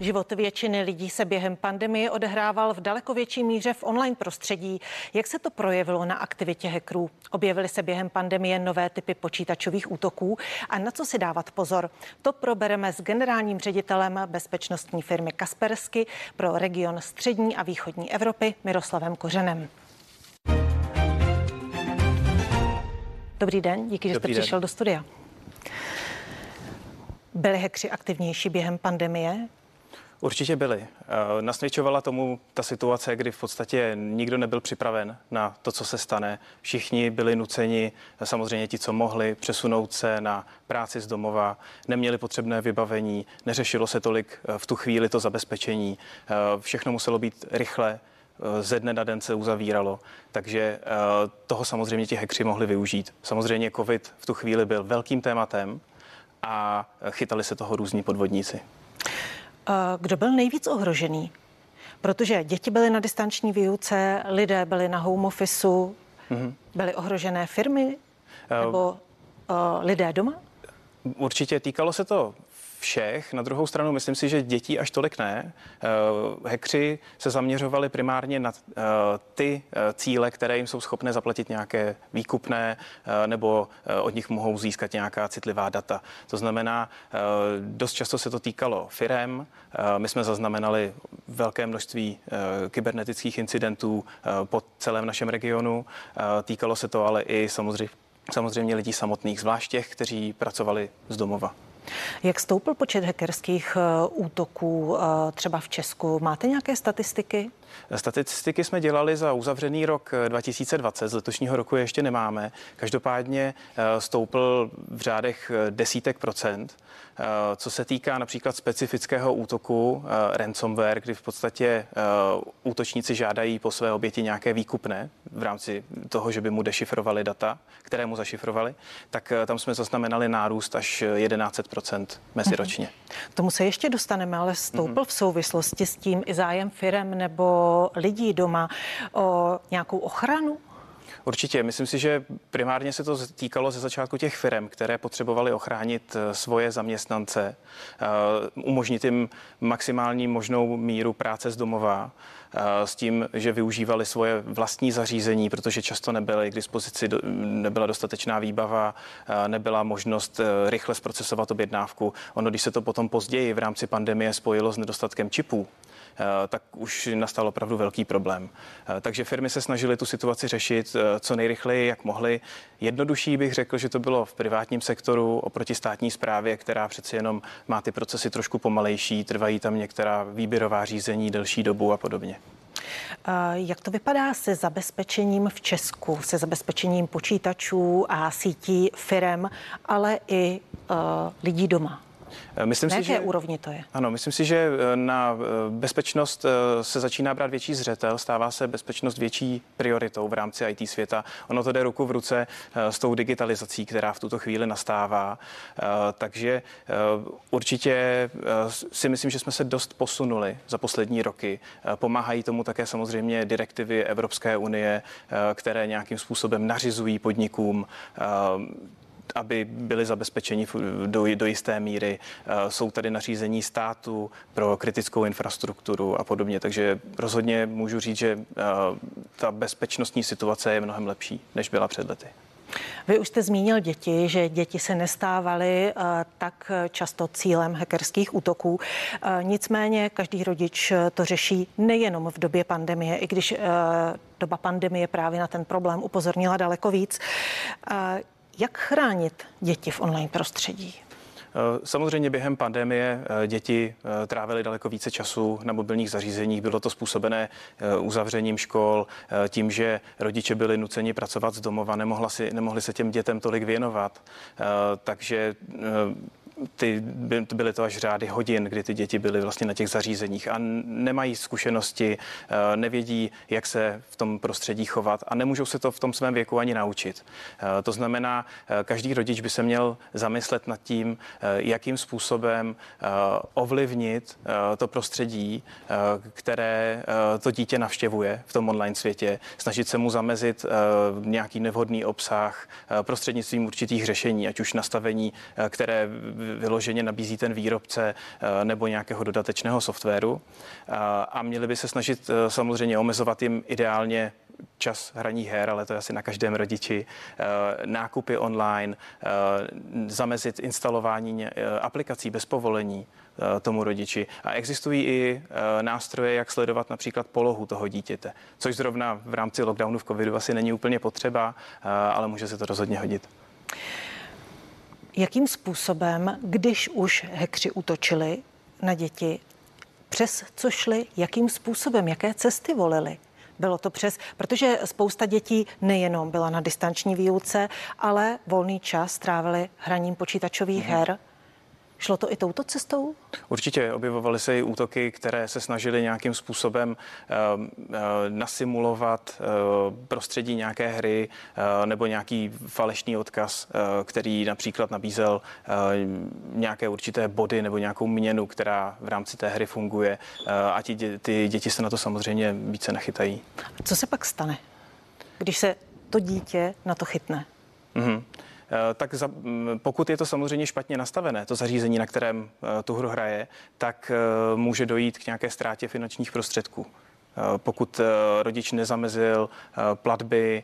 Život většiny lidí se během pandemie odehrával v daleko větší míře v online prostředí. Jak se to projevilo na aktivitě hackerů? Objevily se během pandemie nové typy počítačových útoků a na co si dávat pozor? To probereme s generálním ředitelem bezpečnostní firmy Kaspersky pro region střední a východní Evropy Miroslavem Kořenem. Dobrý den, díky, že Dobrý jste den. přišel do studia. Byli hekři aktivnější během pandemie? Určitě byli. Eh, nasvědčovala tomu ta situace, kdy v podstatě nikdo nebyl připraven na to, co se stane. Všichni byli nuceni, samozřejmě ti, co mohli, přesunout se na práci z domova, neměli potřebné vybavení, neřešilo se tolik eh, v tu chvíli to zabezpečení. Eh, všechno muselo být rychle, ze dne na den se uzavíralo, takže toho samozřejmě ti hekři mohli využít. Samozřejmě COVID v tu chvíli byl velkým tématem a chytali se toho různí podvodníci. Kdo byl nejvíc ohrožený? Protože děti byly na distanční výuce, lidé byli na home officeu, mm-hmm. byly ohrožené firmy nebo uh, lidé doma? Určitě týkalo se to všech. Na druhou stranu myslím si, že dětí až tolik ne. Uh, hekři se zaměřovali primárně na uh, ty uh, cíle, které jim jsou schopné zaplatit nějaké výkupné nebo od nich mohou získat nějaká citlivá data. To znamená, dost často se to týkalo firem. My jsme zaznamenali velké množství kybernetických incidentů po celém našem regionu. Týkalo se to ale i samozřejmě samozřejmě lidí samotných, zvlášť těch, kteří pracovali z domova. Jak stoupl počet hackerských eh, útoků eh, třeba v Česku? Máte nějaké statistiky? Statistiky jsme dělali za uzavřený rok 2020, z letošního roku ještě nemáme. Každopádně eh, stoupl v řádech desítek procent. Co se týká například specifického útoku ransomware, kdy v podstatě útočníci žádají po své oběti nějaké výkupné v rámci toho, že by mu dešifrovali data, které mu zašifrovali, tak tam jsme zaznamenali nárůst až 11% meziročně. K tomu se ještě dostaneme, ale stoupl mm-hmm. v souvislosti s tím i zájem firem nebo lidí doma o nějakou ochranu? Určitě. Myslím si, že primárně se to týkalo ze začátku těch firm, které potřebovaly ochránit eh, svoje zaměstnance, eh, umožnit jim maximální možnou míru práce z domova s tím, že využívali svoje vlastní zařízení, protože často nebyly k dispozici, nebyla dostatečná výbava, nebyla možnost rychle zprocesovat objednávku. Ono, když se to potom později v rámci pandemie spojilo s nedostatkem čipů, tak už nastal opravdu velký problém. E, takže firmy se snažily tu situaci řešit co nejrychleji, jak mohly. Jednodušší bych řekl, že to bylo v privátním sektoru oproti státní správě, která přeci jenom má ty procesy trošku pomalejší, trvají tam některá výběrová řízení delší dobu a podobně. Jak to vypadá se zabezpečením v Česku, se zabezpečením počítačů a sítí firem, ale i uh, lidí doma? Eh, myslím na si, že, úrovni to je? Ano, myslím si, že eh, na eh, bezpečnost se začíná brát větší zřetel, stává se bezpečnost větší prioritou v rámci IT světa. Ono to jde ruku v ruce s tou digitalizací, která v tuto chvíli nastává. Takže určitě si myslím, že jsme se dost posunuli za poslední roky. Pomáhají tomu také samozřejmě direktivy Evropské unie, které nějakým způsobem nařizují podnikům aby byli zabezpečeni do, do jisté míry. Eh, jsou tady nařízení státu pro kritickou infrastrukturu a podobně, takže rozhodně můžu říct, že eh, ta bezpečnostní situace je mnohem lepší, než byla před lety. Vy už jste zmínil děti, že děti se nestávaly uh, tak často cílem hackerských útoků. Nicméně každý rodič to řeší nejenom v době pandemie, i když doba pandemie právě na ten problém upozornila daleko víc. Jak chránit děti v online prostředí? Eh, samozřejmě během pandemie eh, děti eh, trávily daleko více času na mobilních zařízeních. Bylo to způsobené uzavřením škol, tím, že rodiče byli nuceni pracovat z domova, nemohla si, nemohli se těm dětem tolik věnovat. Takže ty, by, byly to až řády hodin, kdy ty děti byly vlastně na těch zařízeních a nemají zkušenosti, eh, nevědí, jak se v tom prostředí chovat a nemůžou se to v tom svém věku ani naučit. Eh, to znamená, eh, každý rodič by se měl zamyslet nad tím, jakým způsobem ovlivnit to prostředí, které to dítě navštěvuje v tom online světě, snažit se mu zamezit nějaký nevhodný obsah prostřednictvím určitých řešení, ať už nastavení, které vyloženě nabízí ten výrobce nebo nějakého dodatečného softwaru. A měli by se snažit samozřejmě omezovat jim ideálně čas hraní her, ale to je asi na každém rodiči, nákupy online, zamezit instalování aplikací bez povolení, Eh, tomu rodiči. A existují i eh, nástroje, jak sledovat například polohu toho dítěte, což zrovna v rámci lockdownu v covidu asi není úplně potřeba, eh, ale může se to rozhodně hodit. Jakým způsobem, když už hekři útočili na děti, přes co šli, jakým způsobem, jaké cesty volili? Bylo to přes, protože spousta dětí nejenom byla na distanční výuce, ale volný čas trávili hraním počítačových mm-hmm. her Šlo to i touto cestou? Určitě objevovaly se i útoky, které se snažily nějakým způsobem uh, uh, nasimulovat uh, prostředí nějaké hry nebo nějaký falešný odkaz, který například nabízel nějaké určité body nebo nějakou měnu, která v rámci té hry funguje a ti, dě, ty děti se na to samozřejmě více nechytají. Co se pak stane, když se to dítě na to chytne? Mm-hmm. Eh, tak za, pokud je to samozřejmě špatně nastavené, to zařízení, na kterém eh, tu hru hraje, tak eh, může dojít k nějaké ztrátě finančních prostředků. Pokud rodič nezamezil platby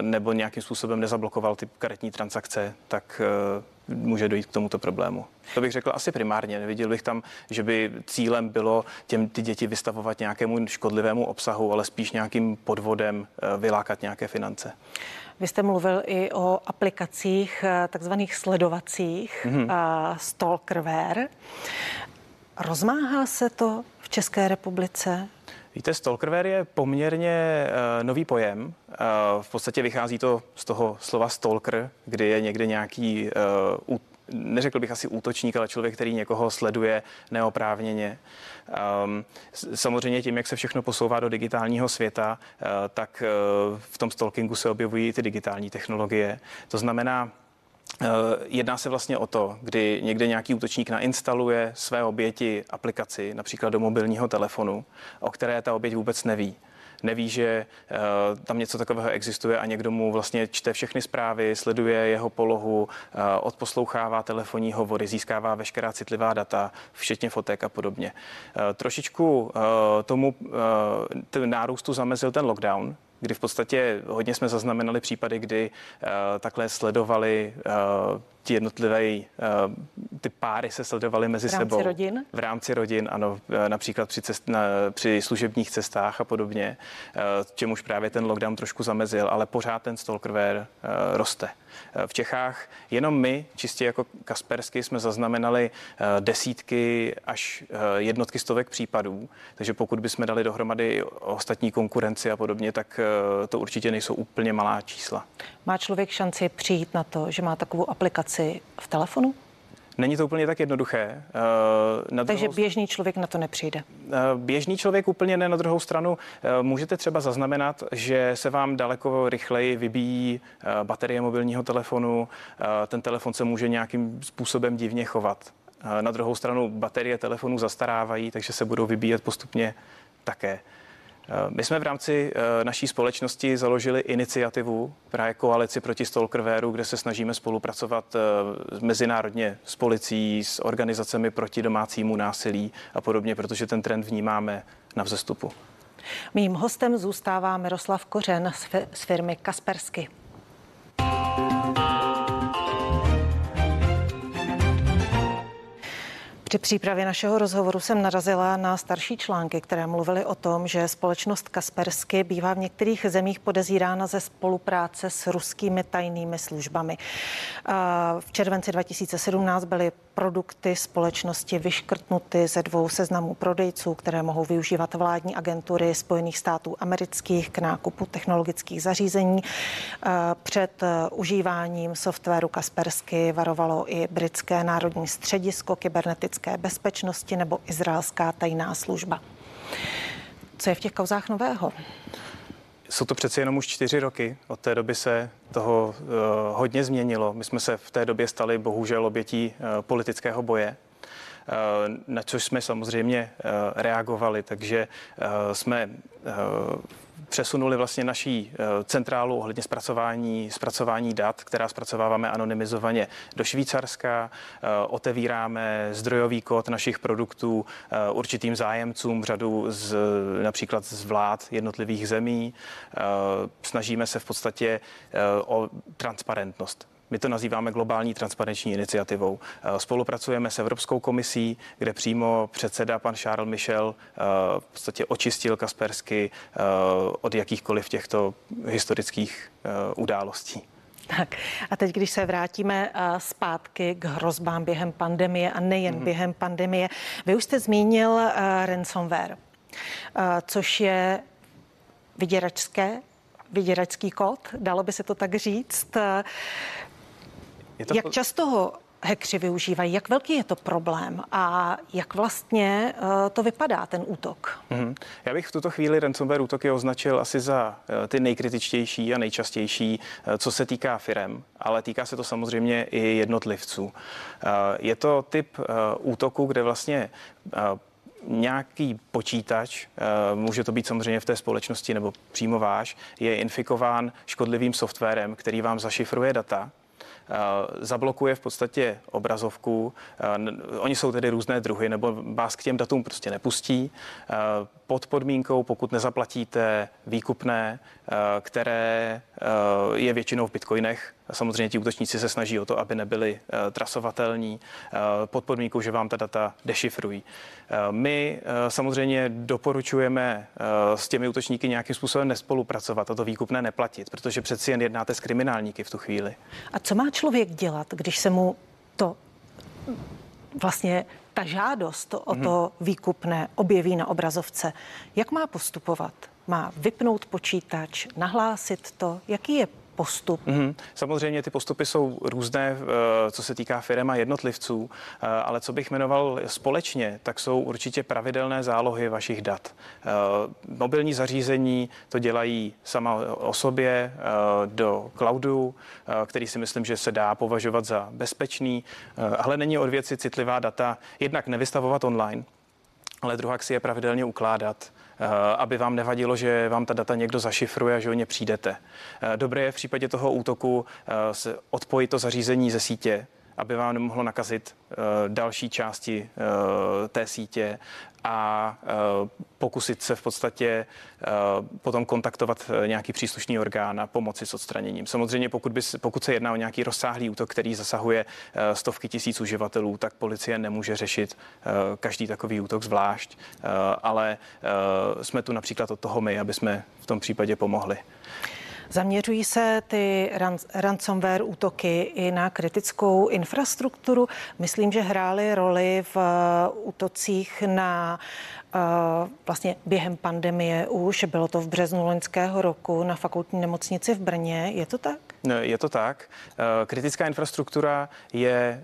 nebo nějakým způsobem nezablokoval ty karetní transakce, tak může dojít k tomuto problému. To bych řekl asi primárně. Neviděl bych tam, že by cílem bylo těm ty děti vystavovat nějakému škodlivému obsahu, ale spíš nějakým podvodem vylákat nějaké finance. Vy jste mluvil i o aplikacích eh, takzvaných sledovacích, mm-hmm. stalkerware. Rozmáhá se to v České republice? Víte, stalkerware je poměrně uh, nový pojem. Uh, v podstatě vychází to z toho slova stalker, kdy je někde nějaký uh, neřekl bych asi útočník, ale člověk, který někoho sleduje neoprávněně. Um, samozřejmě tím, jak se všechno posouvá do digitálního světa, uh, tak uh, v tom stalkingu se objevují ty digitální technologie. To znamená, Jedná se vlastně o to, kdy někde nějaký útočník nainstaluje své oběti aplikaci, například do mobilního telefonu, o které ta oběť vůbec neví neví, že uh, tam něco takového existuje a někdo mu vlastně čte všechny zprávy, sleduje jeho polohu, uh, odposlouchává telefonní hovory, získává veškerá citlivá data, včetně fotek a podobně. Trošičku tomu nárůstu zamezil ten lockdown, kdy v podstatě hodně jsme zaznamenali případy, kdy uh, takhle sledovali uh, ti jednotlivé uh, ty páry se sledovaly mezi sebou. V rámci sebou. rodin? V rámci rodin, ano, například při, cest, na, při služebních cestách a podobně, uh, čemuž právě ten lockdown trošku zamezil, ale pořád ten stalkerware uh, roste. V Čechách jenom my, čistě jako Kaspersky, jsme zaznamenali desítky až jednotky stovek případů, takže pokud bychom dali dohromady ostatní konkurenci a podobně, tak to určitě nejsou úplně malá čísla. Má člověk šanci přijít na to, že má takovou aplikaci v telefonu? Není to úplně tak jednoduché. Eh, na Takže druhou... běžný člověk na to nepřijde. Eh, běžný člověk úplně ne. Na druhou stranu eh, můžete třeba zaznamenat, že se vám daleko rychleji vybíjí baterie mobilního telefonu. Ten telefon se může nějakým způsobem divně chovat. Na druhou stranu baterie telefonu zastarávají, takže se budou vybíjet postupně také. My jsme v rámci eh, naší společnosti založili iniciativu právě koalici proti stalkerwareu, kde se snažíme spolupracovat eh, mezinárodně s policií, s organizacemi proti domácímu násilí a podobně, protože ten trend vnímáme na vzestupu. Mým hostem zůstává Miroslav Kořen z firmy Kaspersky. Při přípravě našeho rozhovoru jsem narazila na starší články, které mluvily o tom, že společnost Kaspersky bývá v některých zemích podezírána ze spolupráce s ruskými tajnými službami. V červenci 2017 byly produkty společnosti vyškrtnuty ze dvou seznamů prodejců, které mohou využívat vládní agentury Spojených států amerických k nákupu technologických zařízení. Před užíváním softwaru Kaspersky varovalo i britské národní středisko kybernetické bezpečnosti nebo izraelská tajná služba. Co je v těch kauzách nového? Jsou to přece jenom už čtyři roky. Od té doby se toho uh, hodně změnilo. My jsme se v té době stali bohužel obětí uh, politického boje. Uh, na což jsme samozřejmě reagovali, takže jsme přesunuli vlastně naší centrálu ohledně zpracování, zpracování dat, která zpracováváme anonymizovaně do Švýcarska. Otevíráme zdrojový kód našich produktů určitým zájemcům řadu z, například z vlád jednotlivých zemí. Snažíme se v podstatě o transparentnost. My to nazýváme globální transparenční iniciativou. Eh, spolupracujeme s Evropskou komisí, kde přímo předseda pan Charles Michel eh, v podstatě očistil Kaspersky eh, od jakýchkoliv těchto historických událostí. Tak a teď, když se vrátíme zpátky k hrozbám během pandemie a nejen mm-hmm. během pandemie, vy už jste zmínil ransomware, což je vyděračské, vyděračský kód, dalo by se to tak říct. Je to... Jak často ho hekři využívají? Jak velký je to problém a jak vlastně uh, to vypadá, ten útok? Mm-hmm. Já bych v tuto chvíli ransomware útoky označil asi za uh, ty nejkritičtější a nejčastější, uh, co se týká firem, ale týká se to samozřejmě i jednotlivců. Je to typ útoku, kde vlastně nějaký počítač, může to být samozřejmě v té společnosti nebo přímo váš, je infikován škodlivým softwarem, který vám zašifruje data zablokuje v podstatě obrazovku. Eh, oni jsou tedy různé druhy, nebo vás k těm datům prostě nepustí. Eh, pod podmínkou, pokud nezaplatíte výkupné, které je většinou v bitcoinech, Samozřejmě ti útočníci se snaží o to, aby nebyli trasovatelní pod podmínkou, že vám ta data dešifrují. My samozřejmě doporučujeme s těmi útočníky nějakým způsobem nespolupracovat a to výkupné neplatit, protože přeci jen jednáte s kriminálníky v tu chvíli. A co má člověk dělat, když se mu to vlastně ta žádost o to mhm. výkupné objeví na obrazovce? Jak má postupovat? Má vypnout počítač, nahlásit to? Jaký je postup? Mm-hmm. Samozřejmě ty postupy jsou různé, eh, co se týká firm a jednotlivců, eh, ale co bych jmenoval společně, tak jsou určitě pravidelné zálohy vašich dat. Eh, mobilní zařízení to dělají sama o sobě do cloudu, který si myslím, že se dá považovat za bezpečný, ale není od věci citlivá data jednak nevystavovat online, ale druhá si je pravidelně ukládat aby vám nevadilo, že vám ta data někdo zašifruje a že o ně přijdete. Eh, dobré je v případě toho útoku eh, odpojit to zařízení ze sítě, aby vám nemohlo nakazit další části té sítě a pokusit se v podstatě potom kontaktovat nějaký příslušný orgán a pomoci s odstraněním. Samozřejmě pokud, by, pokud se jedná o nějaký rozsáhlý útok, který zasahuje stovky tisíc uživatelů, tak policie nemůže řešit každý takový útok zvlášť, ale jsme tu například od toho my, aby jsme v tom případě pomohli. Zaměřují se ty ransomware útoky i na kritickou infrastrukturu. Myslím, že hrály roli v uh, útocích na uh, vlastně během pandemie už, bylo to v březnu loňského roku na fakultní nemocnici v Brně. Je to tak? Je to tak. Uh, kritická infrastruktura je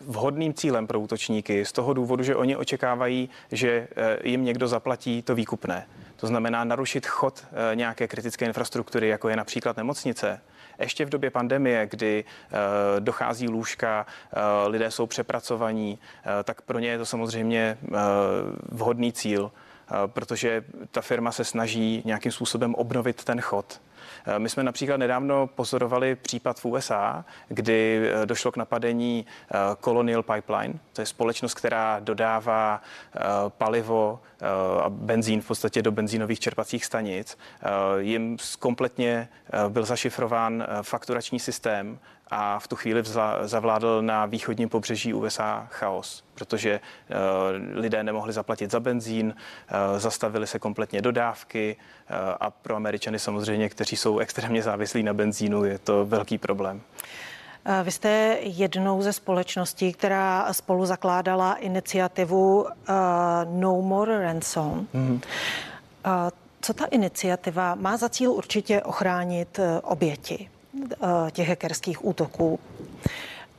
vhodným cílem pro útočníky z toho důvodu, že oni očekávají, že jim někdo zaplatí to výkupné. To znamená narušit chod eh, nějaké kritické infrastruktury, jako je například nemocnice. Ještě v době pandemie, kdy eh, dochází lůžka, eh, lidé jsou přepracovaní, tak pro ně je to samozřejmě vhodný cíl, protože ta firma se snaží nějakým způsobem obnovit ten chod. Eh, my jsme například nedávno pozorovali případ v USA, kdy eh, došlo k napadení eh, Colonial Pipeline. To je společnost, která dodává palivo a benzín v podstatě do benzínových čerpacích stanic. Jim kompletně byl zašifrován fakturační systém a v tu chvíli vzla, zavládl na východním pobřeží USA chaos, protože uh, lidé nemohli zaplatit za benzín, uh, zastavili se kompletně dodávky uh, a pro Američany samozřejmě, kteří jsou extrémně závislí na benzínu, je to velký problém. Vy jste jednou ze společností, která spolu zakládala iniciativu uh, No More Ransom. Mm-hmm. Uh, co ta iniciativa má za cíl určitě ochránit oběti Eh, těch hackerských útoků.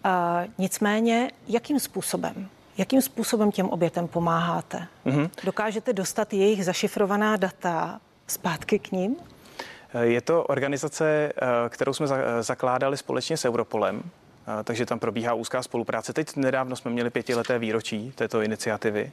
Eh, nicméně, jakým způsobem? Jakým způsobem těm obětem pomáháte? Mm-hmm. Dokážete dostat jejich zašifrovaná data zpátky k ním? Eh, je to organizace, kterou jsme zakládali společně s Europolem. Takže tam probíhá úzká spolupráce. Teď nedávno jsme měli pětileté výročí této iniciativy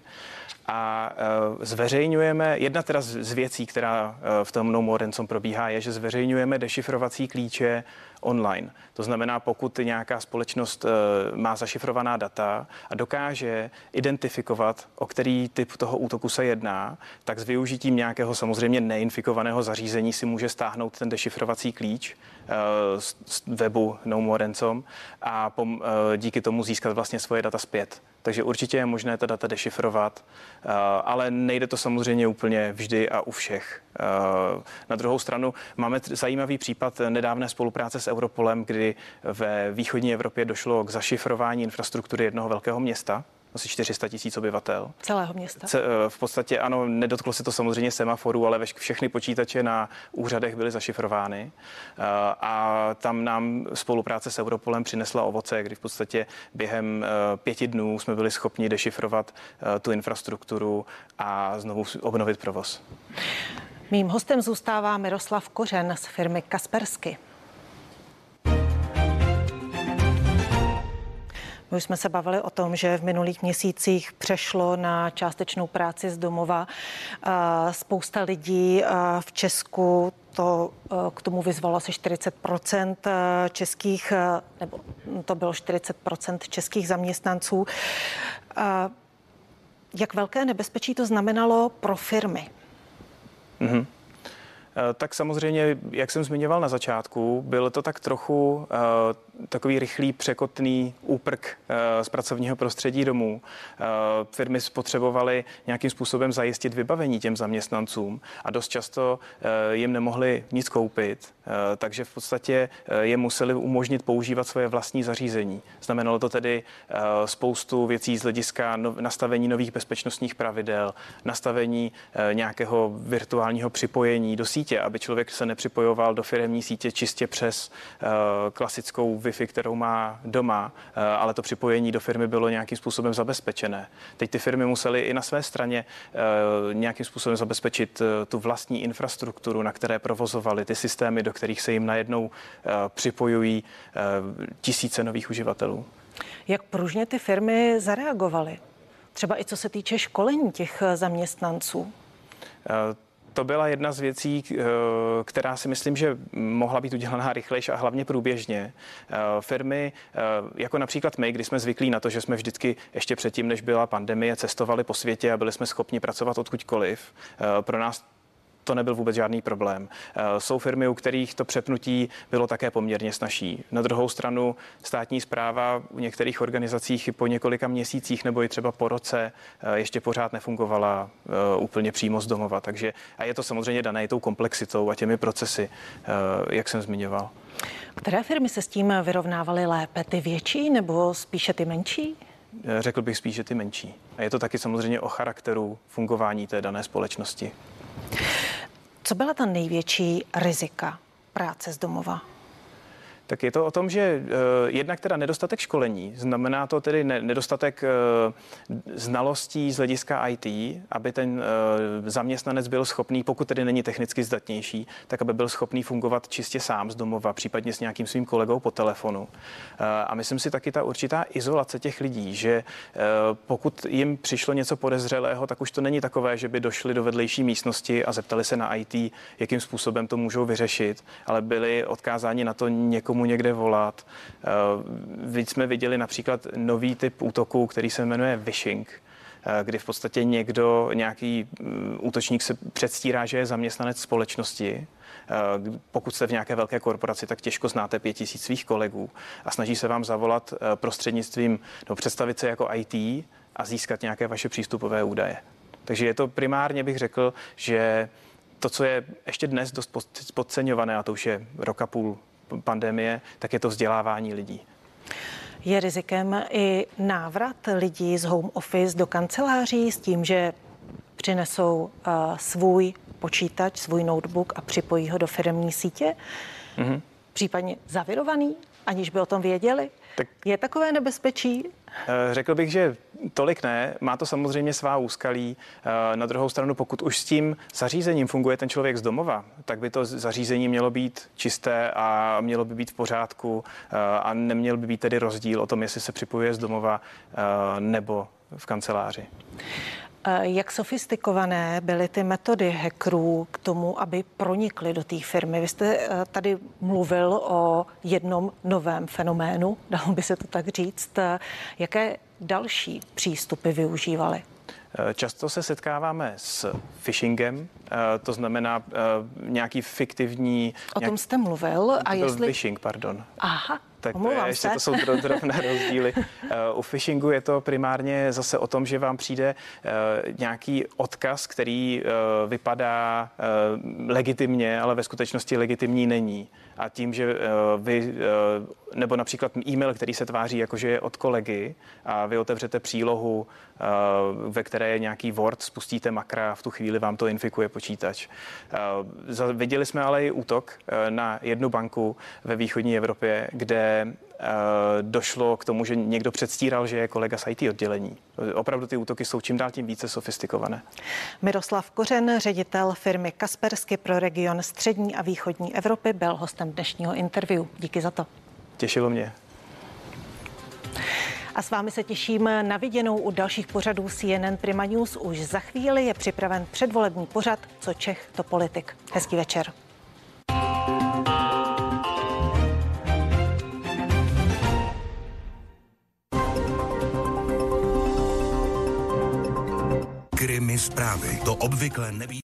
a zveřejňujeme, jedna teda z věcí, která v tom No More probíhá, je, že zveřejňujeme dešifrovací klíče online. To znamená, pokud nějaká společnost eh, má zašifrovaná data a dokáže identifikovat, o který typ toho útoku se jedná, tak s využitím nějakého samozřejmě neinfikovaného zařízení si může stáhnout ten dešifrovací klíč eh, z webu No More Ransom a eh, díky tomu získat vlastně svoje data zpět. Takže určitě je možné ta data dešifrovat, ale nejde to samozřejmě úplně vždy a u všech. Na druhou stranu máme zajímavý případ nedávné spolupráce s Europolem, kdy ve východní Evropě došlo k zašifrování infrastruktury jednoho velkého města, asi 400 tisíc obyvatel. Celého města? Ce, eh, v podstatě ano, nedotklo se to samozřejmě semaforů, ale všechny počítače na úřadech byly zašifrovány eh, a tam nám spolupráce s Europolem přinesla ovoce, kdy v podstatě během eh, pěti dnů jsme byli schopni dešifrovat tu infrastrukturu a znovu obnovit provoz. Mým hostem zůstává Miroslav Kořen z firmy Kaspersky. My už jsme se bavili o tom, že v minulých měsících přešlo na částečnou práci z domova. Spousta lidí v Česku to k tomu vyzvalo asi 40% českých, nebo to bylo 40% českých zaměstnanců. Jak velké nebezpečí to znamenalo pro firmy? Mm-hmm. Tak samozřejmě, jak jsem zmiňoval na začátku, bylo to tak trochu takový rychlý překotný úprk eh, z pracovního prostředí domů. Eh, firmy spotřebovaly nějakým způsobem zajistit vybavení těm zaměstnancům a dost často eh, jim nemohli nic koupit, takže v podstatě je museli umožnit používat svoje vlastní zařízení. Znamenalo to tedy spoustu věcí z hlediska nastavení nových bezpečnostních pravidel, nastavení nějakého virtuálního připojení do sítě, aby člověk se nepřipojoval do firmní sítě čistě přes klasickou Wi-Fi, kterou má doma, eh, ale to připojení do firmy bylo nějakým způsobem zabezpečené. Teď ty firmy musely i na své straně eh, nějakým způsobem zabezpečit eh, tu vlastní infrastrukturu, na které provozovali ty systémy, do kterých se jim najednou připojují tisíce nových uživatelů. Jak pružně ty firmy zareagovaly? Třeba i co se týče školení těch zaměstnanců? To byla jedna z věcí, eh, která si myslím, že mohla být udělaná rychlejší a hlavně průběžně. Eh, firmy, eh, jako například my, kdy jsme zvyklí na to, že jsme vždycky ještě předtím, než byla pandemie, cestovali po světě a byli jsme schopni pracovat odkudkoliv, pro nás to nebyl vůbec žádný problém. Eh, jsou firmy, u kterých to přepnutí bylo také poměrně snažší. Na druhou stranu státní zpráva u některých organizacích po několika měsících nebo i třeba po roce eh, ještě pořád nefungovala eh, úplně přímo z domova. Takže a je to samozřejmě dané tou komplexitou a těmi procesy, jak jsem zmiňoval. Které firmy se s tím vyrovnávaly lépe? Ty větší nebo spíše ty menší? Řekl bych spíše ty menší. A je to taky samozřejmě o charakteru fungování té dané společnosti. Co byla ta největší rizika práce z domova? Tak je to o tom, že uh, jednak teda nedostatek školení, znamená to tedy ne, nedostatek uh, znalostí z hlediska IT, aby ten uh, zaměstnanec byl schopný, pokud tedy není technicky zdatnější, tak aby byl schopný fungovat čistě sám z domova, případně s nějakým svým kolegou po telefonu. A myslím si taky ta určitá izolace těch lidí, že pokud jim přišlo něco podezřelého, tak už to není takové, že by došli do vedlejší místnosti a zeptali se na IT, jakým způsobem to můžou vyřešit, ale byli odkázáni na to někomu někomu někde volat. Eh, víc jsme viděli například nový typ útoku, který se jmenuje phishing, eh, kdy v podstatě někdo, nějaký mm, útočník se předstírá, že je zaměstnanec společnosti, eh, pokud jste v nějaké velké korporaci, tak těžko znáte pět tisíc svých kolegů a snaží se vám zavolat prostřednictvím, no, představit se jako IT a získat nějaké vaše přístupové údaje. Takže je to primárně, bych řekl, že to, co je ještě dnes dost podceňované, a to už je roka půl pandemie, tak je to vzdělávání lidí. Je rizikem i návrat lidí z home office do kanceláří s tím, že přinesou uh, svůj počítač, svůj notebook a připojí ho do firmní sítě? Mm-hmm. Případně zavirovaný, aniž by o tom věděli? Tak... Je takové nebezpečí? Eh, řekl bych, že tolik ne. Má to samozřejmě svá úskalí. Na druhou stranu, pokud už s tím zařízením funguje ten člověk z domova, tak by to zařízení mělo být čisté a mělo by být v pořádku a neměl by být tedy rozdíl o tom, jestli se připojuje z domova nebo v kanceláři. Jak sofistikované byly ty metody hackerů k tomu, aby pronikly do té firmy? Vy jste eh, tady mluvil o jednom novém fenoménu, dalo by se to tak říct. Jaké další přístupy využívali? Eh, často se setkáváme s phishingem, eh, to znamená nějaký fiktivní... O tom jste mluvil. A jestli... Phishing, pardon. Aha, tak to, je, ještě to jsou drobné rozdíly. Eh, u phishingu je to primárně zase o tom, že vám přijde eh, nějaký odkaz, který eh, vypadá legitimně, ale ve skutečnosti legitimní není. A tím, že vy, nebo například e-mail, který se tváří jako, že je od kolegy a vy otevřete přílohu, ve které je nějaký Word, spustíte makra, v tu chvíli vám to infikuje počítač. Viděli jsme ale i útok na jednu banku ve východní Evropě, kde Eh, došlo k tomu, že někdo předstíral, že je kolega z IT oddělení. Opravdu ty útoky jsou čím dál tím více sofistikované. Miroslav Kořen, ředitel firmy Kaspersky pro region střední a východní Evropy, byl hostem dnešního interview. Díky za to. Těšilo mě. A s vámi se těším na viděnou u dalších pořadů CNN Prima News. Už za chvíli je připraven předvolební pořad Co Čech, to politik. Hezký večer. Krimi zprávy. To obvykle neví.